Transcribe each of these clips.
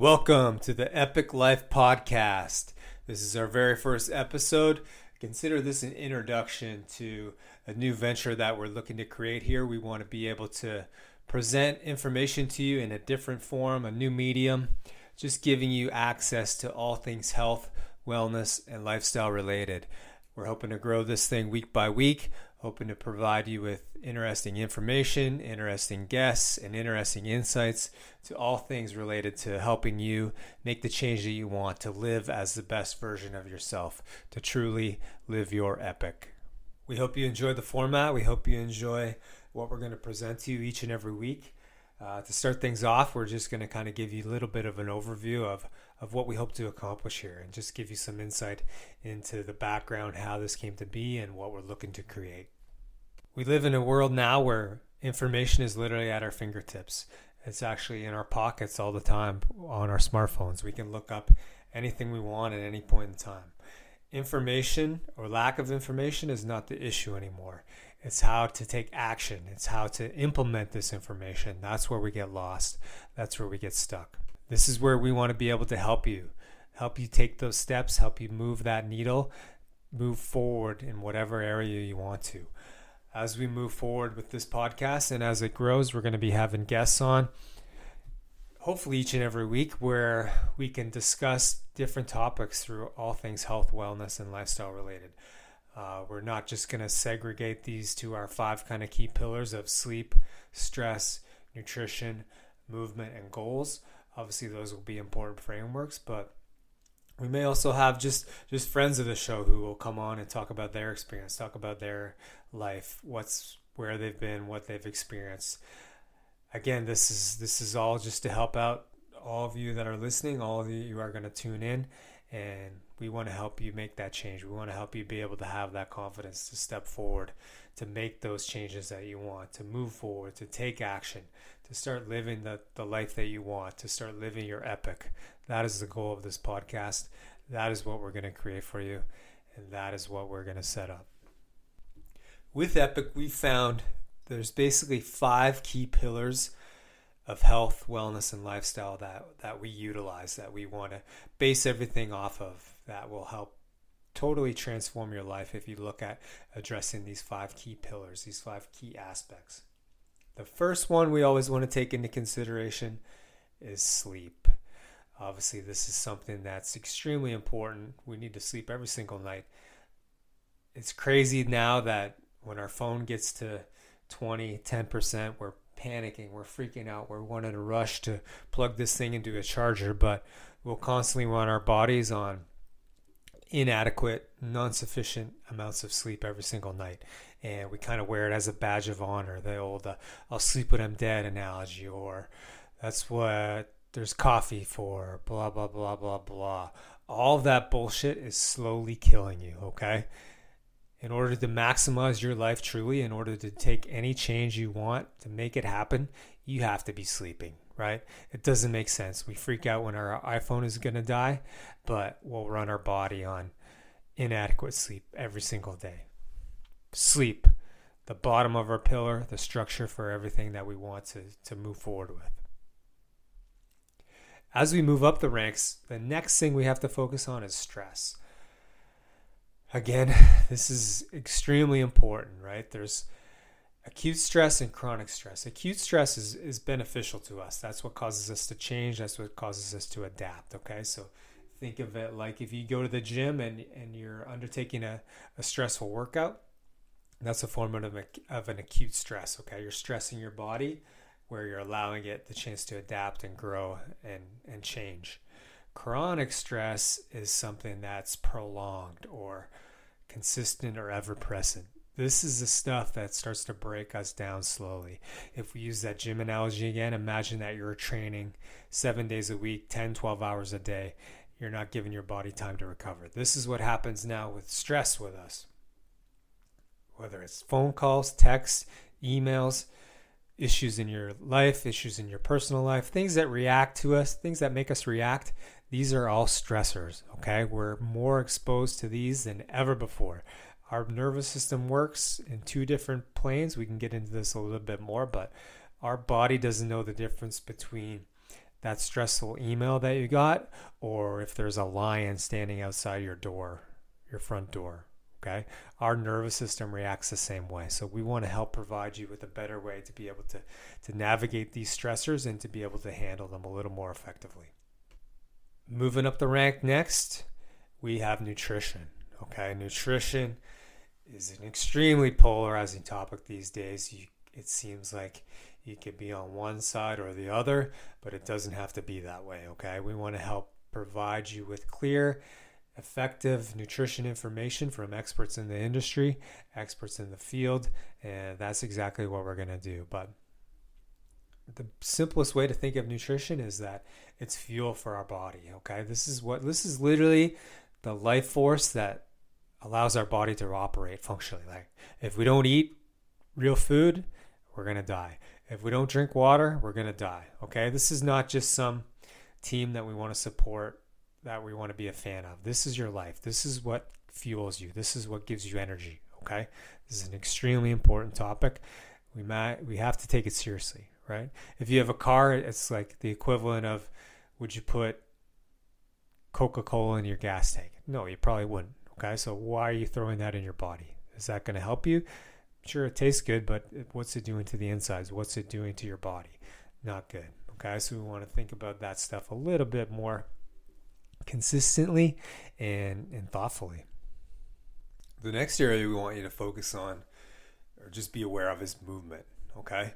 Welcome to the Epic Life Podcast. This is our very first episode. Consider this an introduction to a new venture that we're looking to create here. We want to be able to present information to you in a different form, a new medium, just giving you access to all things health, wellness, and lifestyle related. We're hoping to grow this thing week by week, hoping to provide you with interesting information, interesting guests, and interesting insights to all things related to helping you make the change that you want to live as the best version of yourself, to truly live your epic. We hope you enjoy the format. We hope you enjoy what we're going to present to you each and every week. Uh, to start things off, we're just going to kind of give you a little bit of an overview of, of what we hope to accomplish here and just give you some insight into the background, how this came to be, and what we're looking to create. We live in a world now where information is literally at our fingertips. It's actually in our pockets all the time on our smartphones. We can look up anything we want at any point in time. Information or lack of information is not the issue anymore. It's how to take action. It's how to implement this information. That's where we get lost. That's where we get stuck. This is where we want to be able to help you, help you take those steps, help you move that needle, move forward in whatever area you want to. As we move forward with this podcast and as it grows, we're going to be having guests on, hopefully each and every week, where we can discuss different topics through all things health, wellness, and lifestyle related. Uh, we're not just going to segregate these to our five kind of key pillars of sleep, stress, nutrition, movement, and goals. Obviously, those will be important frameworks, but we may also have just just friends of the show who will come on and talk about their experience, talk about their life, what's where they've been, what they've experienced. Again, this is this is all just to help out all of you that are listening. All of you, you are going to tune in and we want to help you make that change. We want to help you be able to have that confidence to step forward, to make those changes that you want, to move forward, to take action, to start living the, the life that you want, to start living your epic. That is the goal of this podcast. That is what we're going to create for you, and that is what we're going to set up. With Epic, we found there's basically five key pillars of health, wellness, and lifestyle that that we utilize that we want to base everything off of that will help totally transform your life if you look at addressing these five key pillars, these five key aspects. The first one we always want to take into consideration is sleep. Obviously, this is something that's extremely important. We need to sleep every single night. It's crazy now that when our phone gets to 20, 10%, we're panicking, we're freaking out, we're wanting to rush to plug this thing into a charger, but we'll constantly run our bodies on inadequate, non sufficient amounts of sleep every single night. And we kind of wear it as a badge of honor the old uh, I'll sleep when I'm dead analogy, or that's what there's coffee for, blah, blah, blah, blah, blah. All that bullshit is slowly killing you, okay? In order to maximize your life truly, in order to take any change you want to make it happen, you have to be sleeping, right? It doesn't make sense. We freak out when our iPhone is going to die, but we'll run our body on inadequate sleep every single day. Sleep, the bottom of our pillar, the structure for everything that we want to, to move forward with. As we move up the ranks, the next thing we have to focus on is stress again, this is extremely important, right? There's acute stress and chronic stress. Acute stress is, is beneficial to us. That's what causes us to change. That's what causes us to adapt. Okay. So think of it like if you go to the gym and, and you're undertaking a, a stressful workout, that's a form of, of an acute stress. Okay. You're stressing your body where you're allowing it the chance to adapt and grow and, and change. Chronic stress is something that's prolonged or consistent or ever present. This is the stuff that starts to break us down slowly. If we use that gym analogy again, imagine that you're training seven days a week, 10, 12 hours a day. You're not giving your body time to recover. This is what happens now with stress with us. Whether it's phone calls, texts, emails, issues in your life, issues in your personal life, things that react to us, things that make us react, these are all stressors, okay? We're more exposed to these than ever before. Our nervous system works in two different planes. We can get into this a little bit more, but our body doesn't know the difference between that stressful email that you got or if there's a lion standing outside your door, your front door. Okay. Our nervous system reacts the same way. So we want to help provide you with a better way to be able to, to navigate these stressors and to be able to handle them a little more effectively. Moving up the rank next, we have nutrition. Okay. Nutrition is an extremely polarizing topic these days. You, it seems like you could be on one side or the other, but it doesn't have to be that way. Okay. We want to help provide you with clear effective nutrition information from experts in the industry, experts in the field, and that's exactly what we're going to do. But the simplest way to think of nutrition is that it's fuel for our body, okay? This is what this is literally the life force that allows our body to operate functionally. Like if we don't eat real food, we're going to die. If we don't drink water, we're going to die, okay? This is not just some team that we want to support that we want to be a fan of. This is your life. This is what fuels you. This is what gives you energy. Okay, this is an extremely important topic. We might we have to take it seriously, right? If you have a car, it's like the equivalent of would you put Coca Cola in your gas tank? No, you probably wouldn't. Okay, so why are you throwing that in your body? Is that going to help you? Sure, it tastes good, but what's it doing to the insides? What's it doing to your body? Not good. Okay, so we want to think about that stuff a little bit more consistently and, and thoughtfully. The next area we want you to focus on or just be aware of is movement. Okay,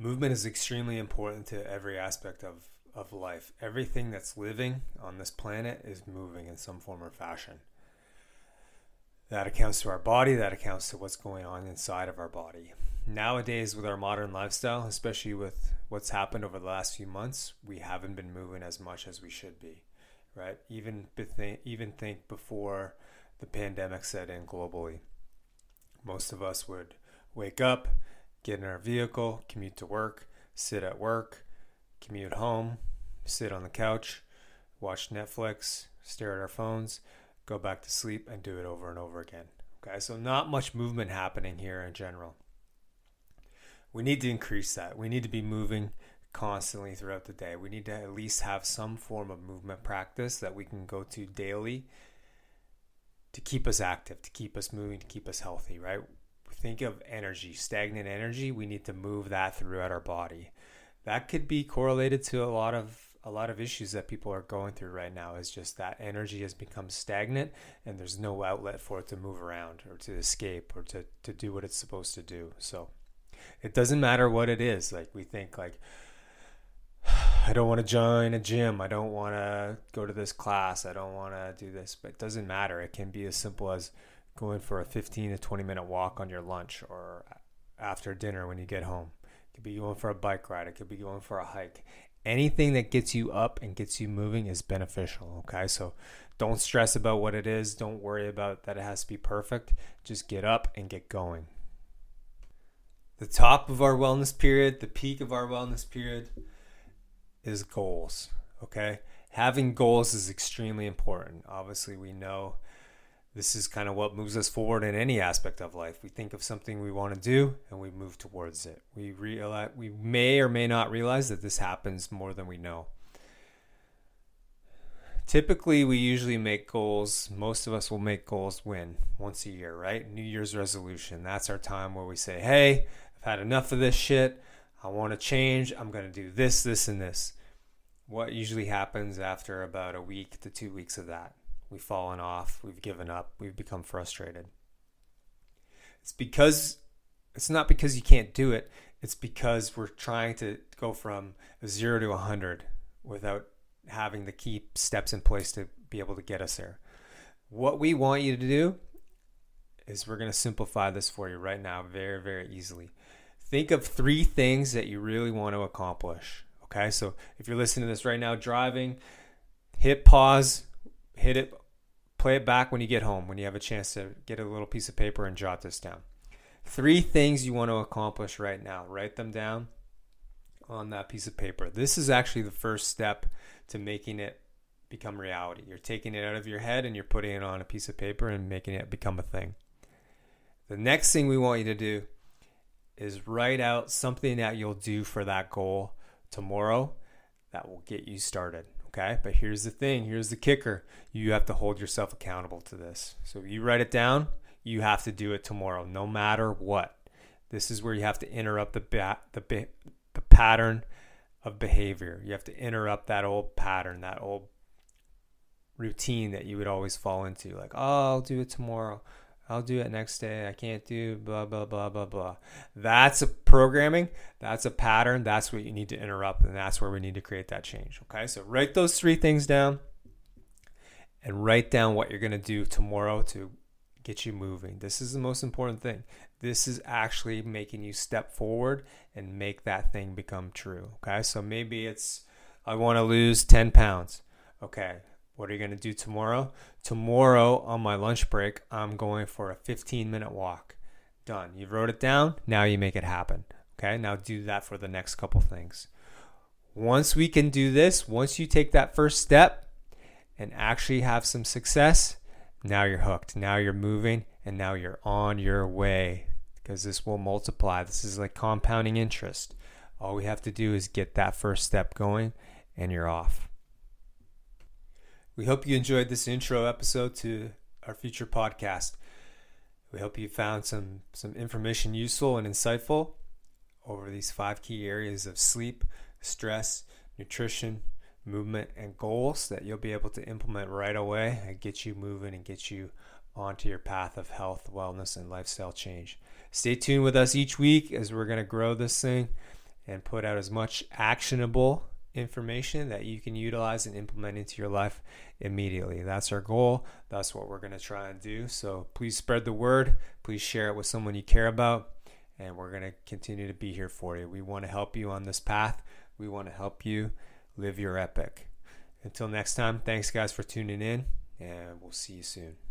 movement is extremely important to every aspect of, of life. Everything that's living on this planet is moving in some form or fashion. That accounts to our body, that accounts to what's going on inside of our body nowadays with our modern lifestyle, especially with what's happened over the last few months, we haven't been moving as much as we should be, right? Even even think before the pandemic set in globally, most of us would wake up, get in our vehicle, commute to work, sit at work, commute home, sit on the couch, watch Netflix, stare at our phones, go back to sleep, and do it over and over again. Okay, so not much movement happening here in general we need to increase that. We need to be moving constantly throughout the day. We need to at least have some form of movement practice that we can go to daily to keep us active, to keep us moving, to keep us healthy, right? Think of energy, stagnant energy, we need to move that throughout our body. That could be correlated to a lot of a lot of issues that people are going through right now is just that energy has become stagnant and there's no outlet for it to move around or to escape or to, to do what it's supposed to do. So it doesn't matter what it is. Like we think like I don't want to join a gym. I don't want to go to this class. I don't want to do this. But it doesn't matter. It can be as simple as going for a 15 to 20 minute walk on your lunch or after dinner when you get home. It could be going for a bike ride. It could be going for a hike. Anything that gets you up and gets you moving is beneficial. Okay. So don't stress about what it is. Don't worry about that it has to be perfect. Just get up and get going the top of our wellness period, the peak of our wellness period is goals. Okay. Having goals is extremely important. Obviously, we know this is kind of what moves us forward in any aspect of life. We think of something we want to do and we move towards it. We realize we may or may not realize that this happens more than we know. Typically, we usually make goals. Most of us will make goals when once a year, right? New Year's resolution. That's our time where we say, "Hey, I've had enough of this shit. I want to change. I'm going to do this, this, and this. What usually happens after about a week to two weeks of that? We've fallen off. We've given up. We've become frustrated. It's because, it's not because you can't do it. It's because we're trying to go from zero to a 100 without having the key steps in place to be able to get us there. What we want you to do is we're going to simplify this for you right now very, very easily. Think of three things that you really want to accomplish. Okay, so if you're listening to this right now driving, hit pause, hit it, play it back when you get home, when you have a chance to get a little piece of paper and jot this down. Three things you want to accomplish right now. Write them down on that piece of paper. This is actually the first step to making it become reality. You're taking it out of your head and you're putting it on a piece of paper and making it become a thing. The next thing we want you to do is write out something that you'll do for that goal tomorrow that will get you started. Okay. But here's the thing here's the kicker you have to hold yourself accountable to this. So you write it down, you have to do it tomorrow, no matter what. This is where you have to interrupt the, ba- the, the pattern of behavior. You have to interrupt that old pattern, that old routine that you would always fall into. Like, oh, I'll do it tomorrow. I'll do it next day. I can't do blah blah blah blah blah. That's a programming. That's a pattern. That's what you need to interrupt, and that's where we need to create that change. Okay, so write those three things down, and write down what you're gonna do tomorrow to get you moving. This is the most important thing. This is actually making you step forward and make that thing become true. Okay, so maybe it's I want to lose 10 pounds. Okay, what are you going to do tomorrow? Tomorrow on my lunch break, I'm going for a 15 minute walk. Done. You wrote it down. Now you make it happen. Okay. Now do that for the next couple things. Once we can do this, once you take that first step and actually have some success, now you're hooked. Now you're moving and now you're on your way because this will multiply. This is like compounding interest. All we have to do is get that first step going and you're off. We hope you enjoyed this intro episode to our future podcast. We hope you found some some information useful and insightful over these five key areas of sleep, stress, nutrition, movement, and goals that you'll be able to implement right away and get you moving and get you onto your path of health, wellness, and lifestyle change. Stay tuned with us each week as we're going to grow this thing and put out as much actionable information that you can utilize and implement into your life immediately. That's our goal. That's what we're going to try and do. So please spread the word. Please share it with someone you care about. And we're going to continue to be here for you. We want to help you on this path. We want to help you live your epic. Until next time, thanks guys for tuning in, and we'll see you soon.